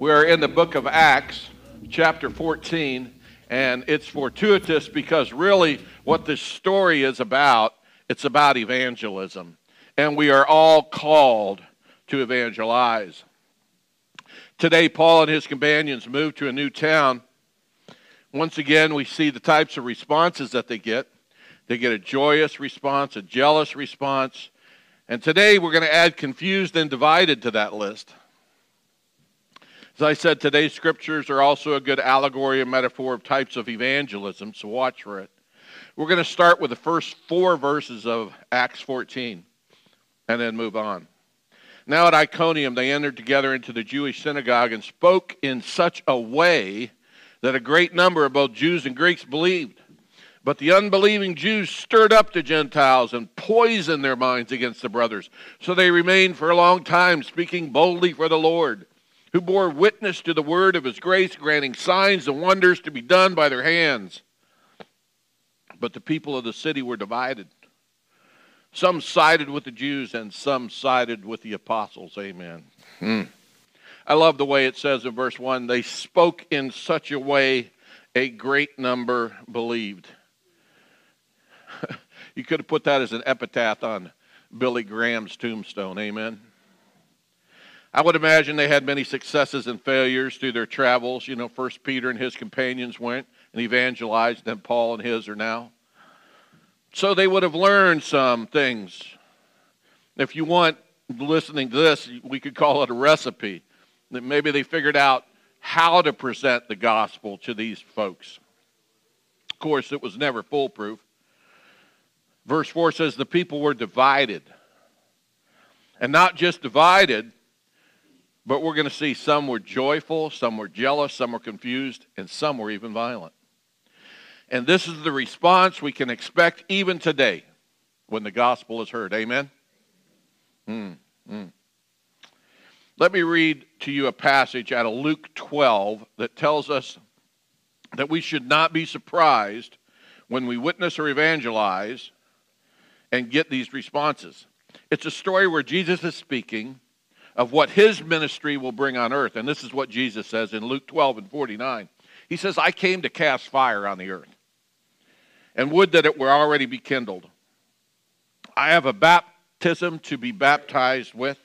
We're in the book of Acts, chapter 14, and it's fortuitous because really what this story is about, it's about evangelism. And we are all called to evangelize. Today, Paul and his companions move to a new town. Once again, we see the types of responses that they get. They get a joyous response, a jealous response, and today we're going to add confused and divided to that list. As I said, today's scriptures are also a good allegory and metaphor of types of evangelism, so watch for it. We're going to start with the first four verses of Acts 14 and then move on. Now at Iconium, they entered together into the Jewish synagogue and spoke in such a way that a great number of both Jews and Greeks believed. But the unbelieving Jews stirred up the Gentiles and poisoned their minds against the brothers. So they remained for a long time, speaking boldly for the Lord, who bore witness to the word of his grace, granting signs and wonders to be done by their hands. But the people of the city were divided. Some sided with the Jews and some sided with the apostles. Amen. Hmm. I love the way it says in verse 1 they spoke in such a way a great number believed. you could have put that as an epitaph on Billy Graham's tombstone. Amen. I would imagine they had many successes and failures through their travels. You know, first Peter and his companions went and evangelized, then Paul and his are now. So they would have learned some things. If you want listening to this, we could call it a recipe. That maybe they figured out how to present the gospel to these folks. Of course, it was never foolproof. Verse 4 says the people were divided. And not just divided, but we're going to see some were joyful, some were jealous, some were confused, and some were even violent. And this is the response we can expect even today when the gospel is heard. Amen? Mm, mm. Let me read to you a passage out of Luke 12 that tells us that we should not be surprised when we witness or evangelize and get these responses. It's a story where Jesus is speaking of what his ministry will bring on earth. And this is what Jesus says in Luke 12 and 49. He says, I came to cast fire on the earth, and would that it were already be kindled. I have a baptism to be baptized with,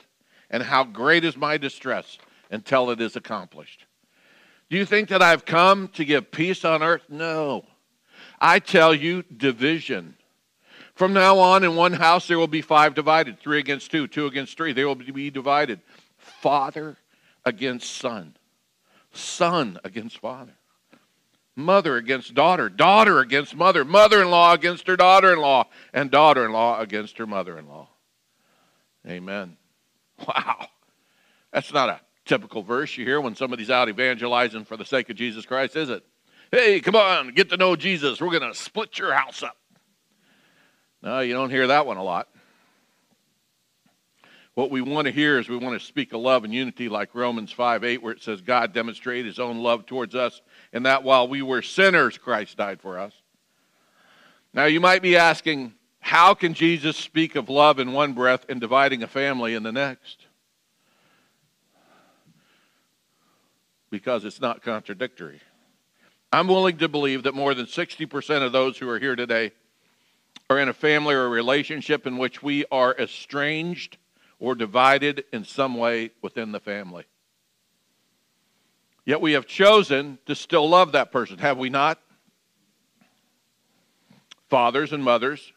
and how great is my distress until it is accomplished. Do you think that I've come to give peace on earth? No. I tell you, division. From now on, in one house there will be five divided three against two, two against three. They will be divided. Father against son, son against father, mother against daughter, daughter against mother, mother in law against her daughter in law, and daughter in law against her mother in law. Amen. Wow. That's not a typical verse you hear when somebody's out evangelizing for the sake of Jesus Christ, is it? Hey, come on, get to know Jesus. We're going to split your house up. No, you don't hear that one a lot. What we want to hear is we want to speak of love and unity like Romans 5 8, where it says, God demonstrated his own love towards us, and that while we were sinners, Christ died for us. Now, you might be asking, how can Jesus speak of love in one breath and dividing a family in the next? Because it's not contradictory. I'm willing to believe that more than 60% of those who are here today are in a family or a relationship in which we are estranged or divided in some way within the family. Yet we have chosen to still love that person, have we not? Fathers and mothers,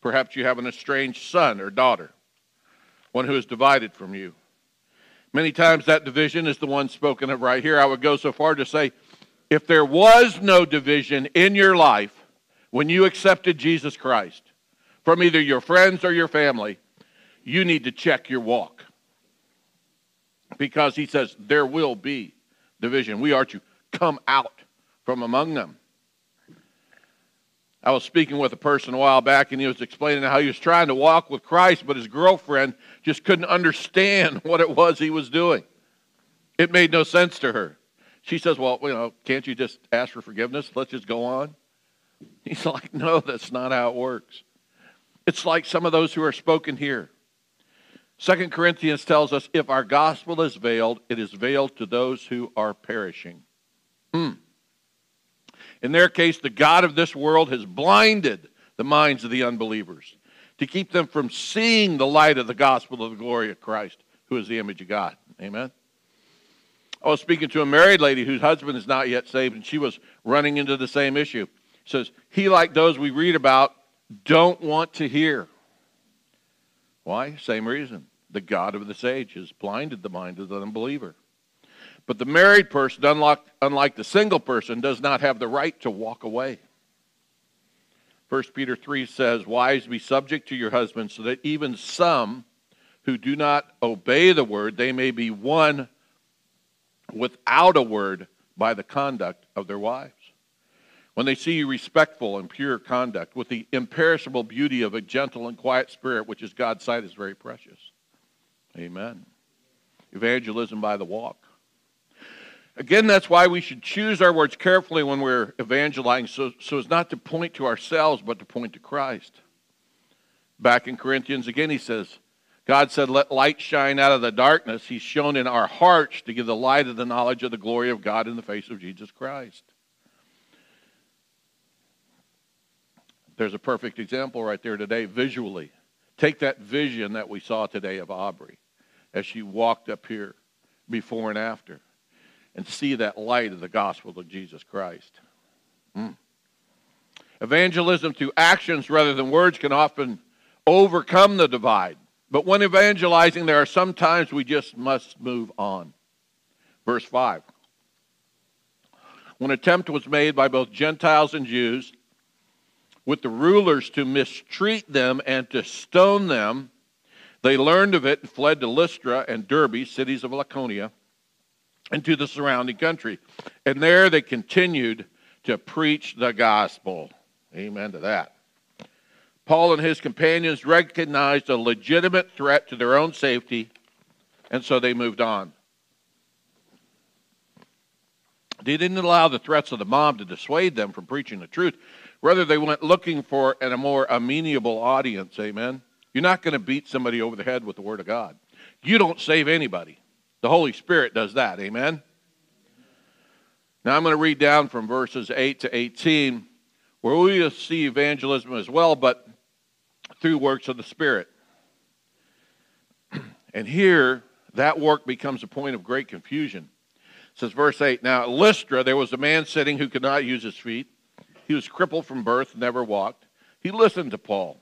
perhaps you have an estranged son or daughter, one who is divided from you. Many times that division is the one spoken of right here. I would go so far to say if there was no division in your life, when you accepted Jesus Christ from either your friends or your family, you need to check your walk. Because he says there will be division. We are to come out from among them. I was speaking with a person a while back, and he was explaining how he was trying to walk with Christ, but his girlfriend just couldn't understand what it was he was doing. It made no sense to her. She says, Well, you know, can't you just ask for forgiveness? Let's just go on. He's like, no, that's not how it works. It's like some of those who are spoken here. Second Corinthians tells us if our gospel is veiled, it is veiled to those who are perishing. Hmm. In their case, the God of this world has blinded the minds of the unbelievers to keep them from seeing the light of the gospel of the glory of Christ, who is the image of God. Amen. I was speaking to a married lady whose husband is not yet saved, and she was running into the same issue. Says, He, like those we read about, don't want to hear. Why? Same reason. The God of this age has blinded the mind of the unbeliever. But the married person, unlike, the single person, does not have the right to walk away. 1 Peter 3 says, Wives, be subject to your husbands, so that even some who do not obey the word, they may be won without a word by the conduct of their wives. When they see you respectful and pure conduct, with the imperishable beauty of a gentle and quiet spirit, which is God's sight, is very precious. Amen. Evangelism by the walk. Again, that's why we should choose our words carefully when we're evangelizing, so, so as not to point to ourselves, but to point to Christ. Back in Corinthians, again, he says, God said, Let light shine out of the darkness. He's shown in our hearts to give the light of the knowledge of the glory of God in the face of Jesus Christ. There's a perfect example right there today, visually. Take that vision that we saw today of Aubrey as she walked up here before and after and see that light of the gospel of Jesus Christ. Mm. Evangelism through actions rather than words can often overcome the divide. But when evangelizing, there are some times we just must move on. Verse 5. When attempt was made by both Gentiles and Jews with the rulers to mistreat them and to stone them, they learned of it and fled to Lystra and Derbe, cities of Lycaonia, and to the surrounding country. And there they continued to preach the gospel. Amen to that. Paul and his companions recognized a legitimate threat to their own safety, and so they moved on. They didn't allow the threats of the mob to dissuade them from preaching the truth. Rather, they went looking for a more amenable audience. Amen. You're not going to beat somebody over the head with the Word of God. You don't save anybody. The Holy Spirit does that. Amen? Now I'm going to read down from verses 8 to 18, where we see evangelism as well, but through works of the Spirit. And here, that work becomes a point of great confusion. It says, verse 8 Now at Lystra, there was a man sitting who could not use his feet. He was crippled from birth, never walked. He listened to Paul.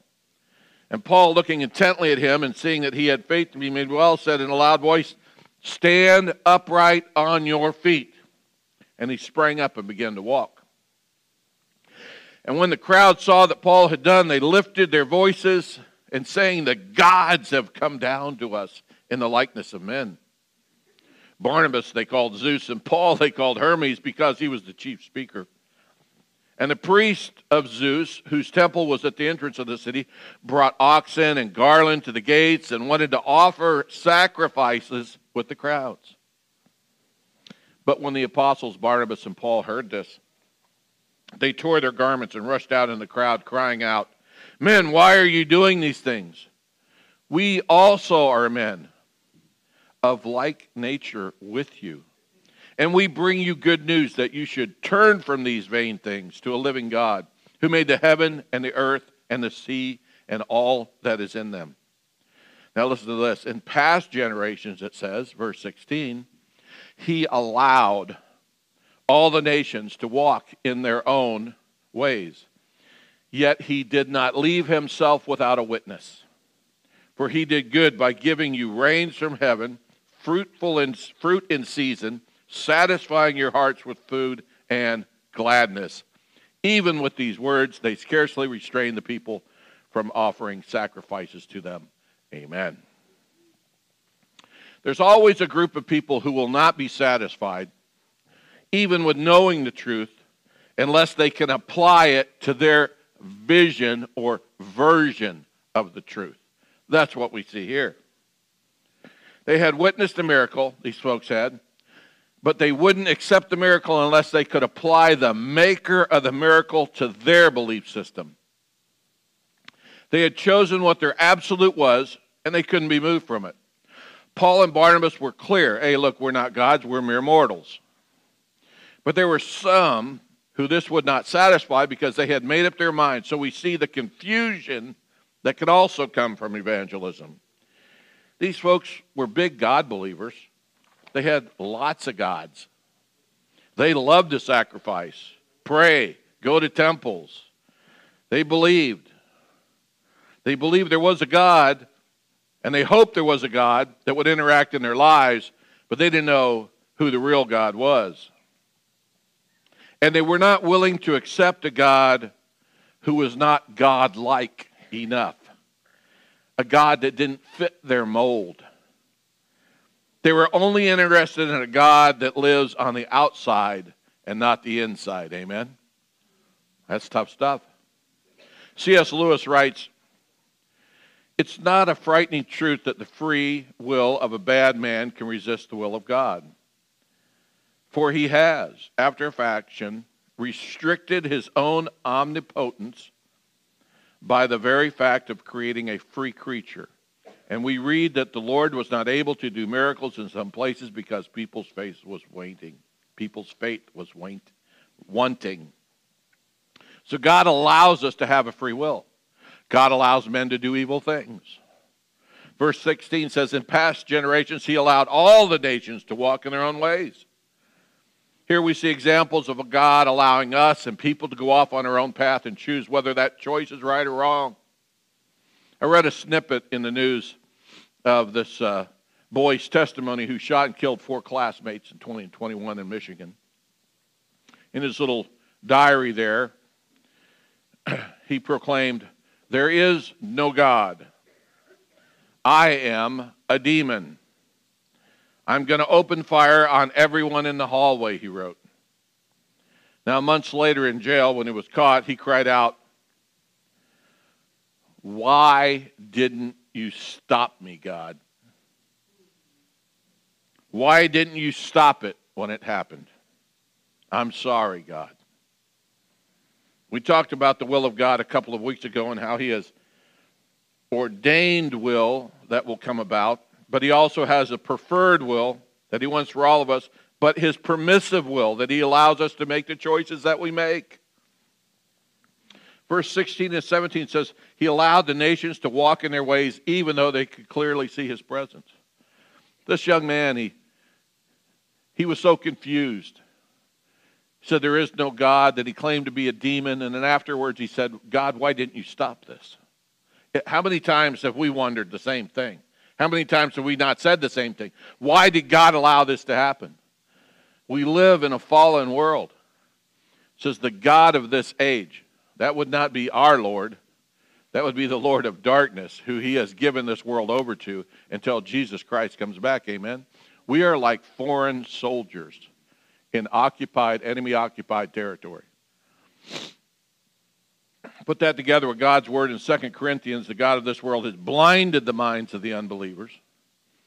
And Paul, looking intently at him and seeing that he had faith to be made well, said in a loud voice, Stand upright on your feet. And he sprang up and began to walk. And when the crowd saw that Paul had done, they lifted their voices and saying, The gods have come down to us in the likeness of men. Barnabas they called Zeus, and Paul they called Hermes because he was the chief speaker. And the priest of Zeus, whose temple was at the entrance of the city, brought oxen and garland to the gates and wanted to offer sacrifices with the crowds. But when the apostles Barnabas and Paul heard this, they tore their garments and rushed out in the crowd, crying out, Men, why are you doing these things? We also are men of like nature with you. And we bring you good news that you should turn from these vain things to a living God who made the heaven and the earth and the sea and all that is in them now listen to this. In past generations, it says, verse 16, he allowed all the nations to walk in their own ways. Yet he did not leave himself without a witness. For he did good by giving you rains from heaven, fruitful in fruit in season, satisfying your hearts with food and gladness. Even with these words, they scarcely restrained the people from offering sacrifices to them. Amen. There's always a group of people who will not be satisfied, even with knowing the truth, unless they can apply it to their vision or version of the truth. That's what we see here. They had witnessed a miracle, these folks had, but they wouldn't accept the miracle unless they could apply the maker of the miracle to their belief system. They had chosen what their absolute was and they couldn't be moved from it. Paul and Barnabas were clear hey, look, we're not gods, we're mere mortals. But there were some who this would not satisfy because they had made up their minds. So we see the confusion that could also come from evangelism. These folks were big God believers, they had lots of gods. They loved to sacrifice, pray, go to temples. They believed. They believed there was a God, and they hoped there was a God that would interact in their lives, but they didn't know who the real God was. And they were not willing to accept a God who was not God like enough, a God that didn't fit their mold. They were only interested in a God that lives on the outside and not the inside. Amen? That's tough stuff. C.S. Lewis writes It's not a frightening truth that the free will of a bad man can resist the will of God. For he has, after a faction, restricted his own omnipotence by the very fact of creating a free creature. And we read that the Lord was not able to do miracles in some places because people's faith was waning. People's faith was wanting. So God allows us to have a free will. God allows men to do evil things. Verse 16 says, In past generations, he allowed all the nations to walk in their own ways. Here we see examples of a God allowing us and people to go off on our own path and choose whether that choice is right or wrong. I read a snippet in the news of this uh, boy's testimony who shot and killed four classmates in 2021 in Michigan. In his little diary there, he proclaimed, There is no God. I am a demon. I'm going to open fire on everyone in the hallway, he wrote. Now, months later in jail, when he was caught, he cried out, Why didn't you stop me, God? Why didn't you stop it when it happened? I'm sorry, God. We talked about the will of God a couple of weeks ago and how He has ordained will that will come about, but He also has a preferred will that He wants for all of us, but His permissive will that He allows us to make the choices that we make. Verse 16 and 17 says, He allowed the nations to walk in their ways even though they could clearly see His presence. This young man, he, he was so confused said there is no God, that he claimed to be a demon, and then afterwards he said, God, why didn't you stop this? How many times have we wondered the same thing? How many times have we not said the same thing? Why did God allow this to happen? We live in a fallen world. It says the God of this age. That would not be our Lord. That would be the Lord of darkness, who he has given this world over to until Jesus Christ comes back. Amen. We are like foreign soldiers in occupied, enemy occupied territory. Put that together with God's word in 2 Corinthians the God of this world has blinded the minds of the unbelievers.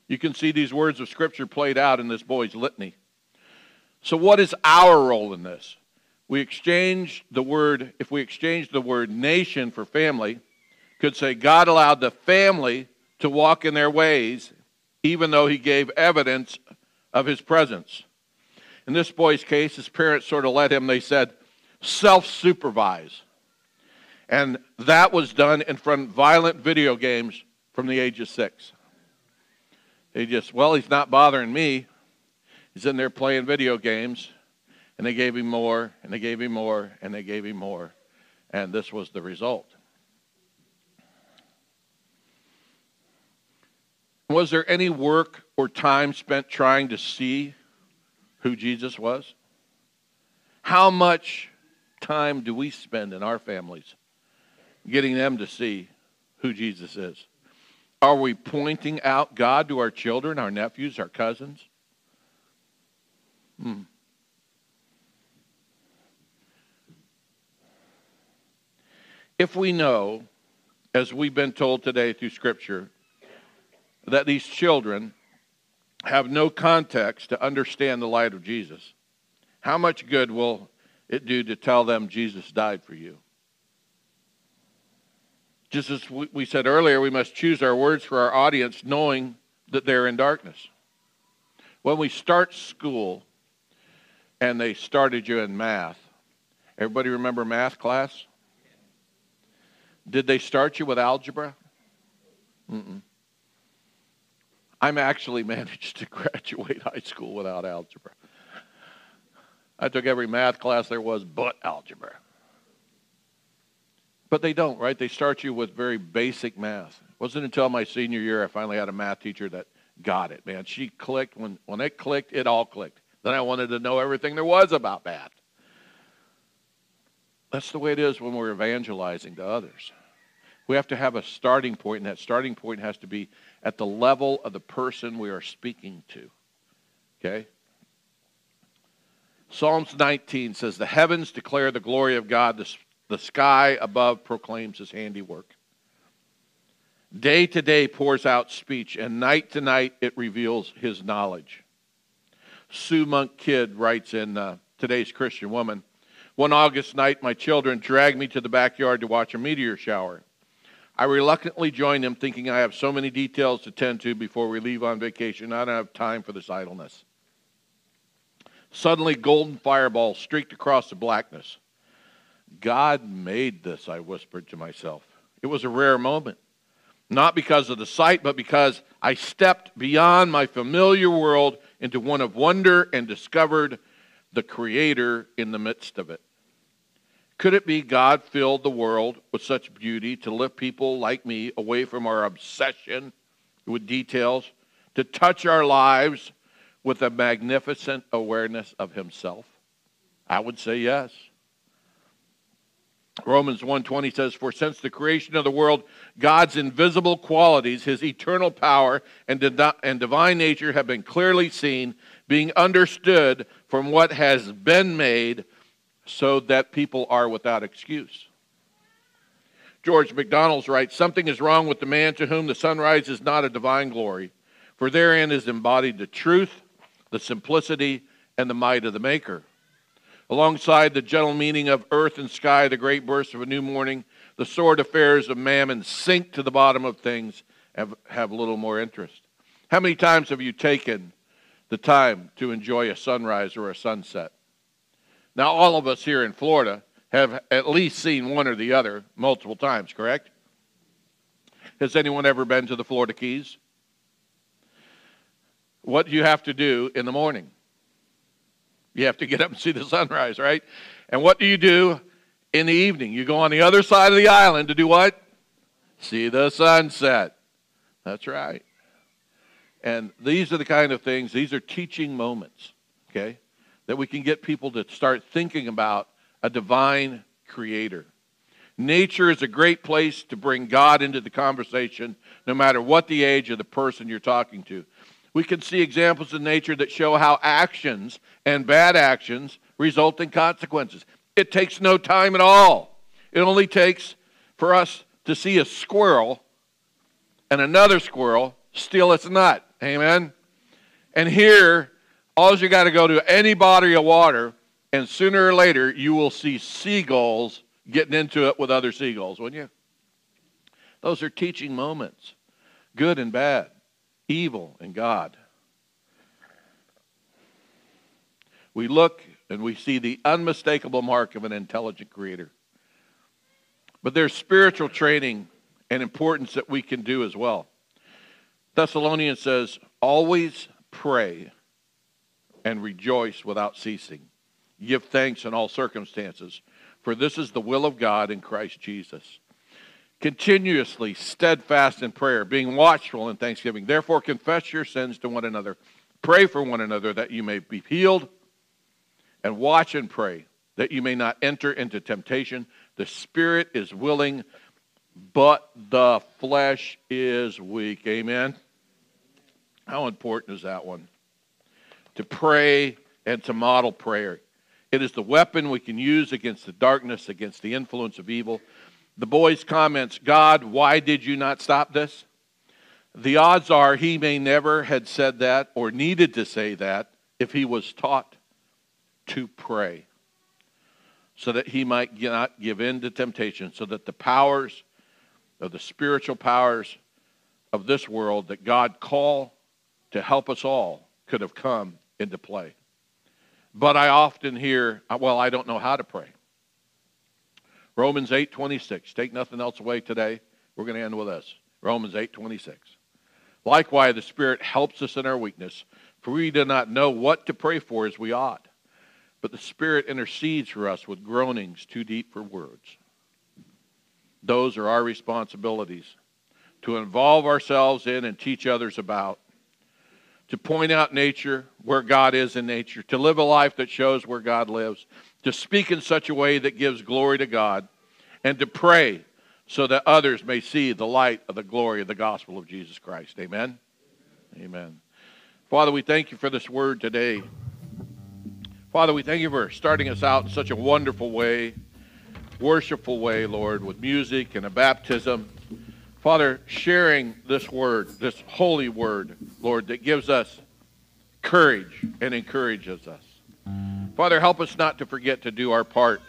You can see these words of Scripture played out in this boy's litany. So, what is our role in this? We exchange the word, if we exchange the word nation for family, could say God allowed the family to walk in their ways, even though he gave evidence of his presence. In this boy's case, his parents sort of let him, they said, self supervise. And that was done in front of violent video games from the age of six. They just, well, he's not bothering me. He's in there playing video games. And they gave him more, and they gave him more, and they gave him more. And this was the result. Was there any work or time spent trying to see who Jesus was? How much time do we spend in our families getting them to see who Jesus is? Are we pointing out God to our children, our nephews, our cousins? Hmm. If we know, as we've been told today through Scripture, that these children have no context to understand the light of Jesus, how much good will it do to tell them Jesus died for you? Just as we said earlier, we must choose our words for our audience knowing that they're in darkness. When we start school and they started you in math, everybody remember math class? Did they start you with algebra? Mm-mm. I'm actually managed to graduate high school without algebra. I took every math class there was but algebra. But they don't, right? They start you with very basic math. It wasn't until my senior year I finally had a math teacher that got it, man. She clicked. When, when it clicked, it all clicked. Then I wanted to know everything there was about math. That's the way it is when we're evangelizing to others. We have to have a starting point, and that starting point has to be at the level of the person we are speaking to. Okay? Psalms 19 says, The heavens declare the glory of God, the, the sky above proclaims his handiwork. Day to day pours out speech, and night to night it reveals his knowledge. Sue Monk Kidd writes in uh, today's Christian Woman One August night, my children dragged me to the backyard to watch a meteor shower. I reluctantly joined them, thinking I have so many details to tend to before we leave on vacation. I don't have time for this idleness. Suddenly, golden fireballs streaked across the blackness. God made this, I whispered to myself. It was a rare moment, not because of the sight, but because I stepped beyond my familiar world into one of wonder and discovered the Creator in the midst of it. Could it be God filled the world with such beauty to lift people like me away from our obsession with details, to touch our lives with a magnificent awareness of himself? I would say yes. Romans 1:20 says for since the creation of the world God's invisible qualities his eternal power and, and divine nature have been clearly seen being understood from what has been made so that people are without excuse. George MacDonald writes Something is wrong with the man to whom the sunrise is not a divine glory, for therein is embodied the truth, the simplicity, and the might of the Maker. Alongside the gentle meaning of earth and sky, the great burst of a new morning, the sordid affairs of mammon sink to the bottom of things and have little more interest. How many times have you taken the time to enjoy a sunrise or a sunset? Now, all of us here in Florida have at least seen one or the other multiple times, correct? Has anyone ever been to the Florida Keys? What do you have to do in the morning? You have to get up and see the sunrise, right? And what do you do in the evening? You go on the other side of the island to do what? See the sunset. That's right. And these are the kind of things, these are teaching moments, okay? That we can get people to start thinking about a divine creator. Nature is a great place to bring God into the conversation, no matter what the age of the person you're talking to. We can see examples in nature that show how actions and bad actions result in consequences. It takes no time at all. It only takes for us to see a squirrel and another squirrel steal its nut. Amen? And here all you got to go to any body of water, and sooner or later you will see seagulls getting into it with other seagulls, wouldn't you? Those are teaching moments, good and bad, evil and God. We look and we see the unmistakable mark of an intelligent creator. But there's spiritual training and importance that we can do as well. Thessalonians says, always pray and rejoice without ceasing. Give thanks in all circumstances, for this is the will of God in Christ Jesus. Continuously steadfast in prayer, being watchful in thanksgiving. Therefore, confess your sins to one another. Pray for one another that you may be healed, and watch and pray that you may not enter into temptation. The spirit is willing, but the flesh is weak. Amen. How important is that one? To pray and to model prayer. It is the weapon we can use against the darkness, against the influence of evil. The boy's comments, God, why did you not stop this? The odds are he may never had said that or needed to say that if he was taught to pray so that he might not give in to temptation, so that the powers of the spiritual powers of this world that God call to help us all could have come into play. But I often hear, uh, well, I don't know how to pray. Romans 8:26. Take nothing else away today. We're going to end with this. Romans 8:26. Likewise, the Spirit helps us in our weakness, for we do not know what to pray for as we ought. But the Spirit intercedes for us with groanings too deep for words. Those are our responsibilities to involve ourselves in and teach others about, to point out nature where God is in nature, to live a life that shows where God lives, to speak in such a way that gives glory to God, and to pray so that others may see the light of the glory of the gospel of Jesus Christ. Amen. Amen. Father, we thank you for this word today. Father, we thank you for starting us out in such a wonderful way, worshipful way, Lord, with music and a baptism. Father, sharing this word, this holy word, Lord, that gives us courage and encourages us. Father, help us not to forget to do our part.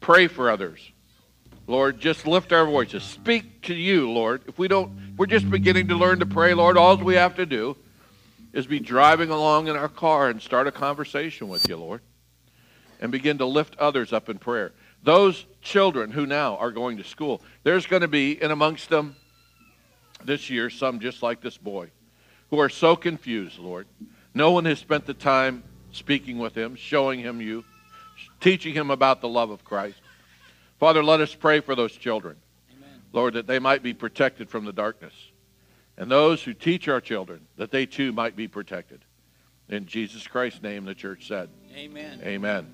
Pray for others. Lord, just lift our voices. Speak to you, Lord. If we don't, we're just beginning to learn to pray, Lord. All we have to do is be driving along in our car and start a conversation with you, Lord, and begin to lift others up in prayer. Those children who now are going to school, there's going to be in amongst them this year some just like this boy who are so confused, Lord. No one has spent the time speaking with him, showing him you, teaching him about the love of Christ. Father, let us pray for those children, Amen. Lord, that they might be protected from the darkness. And those who teach our children, that they too might be protected. In Jesus Christ's name, the church said, Amen. Amen.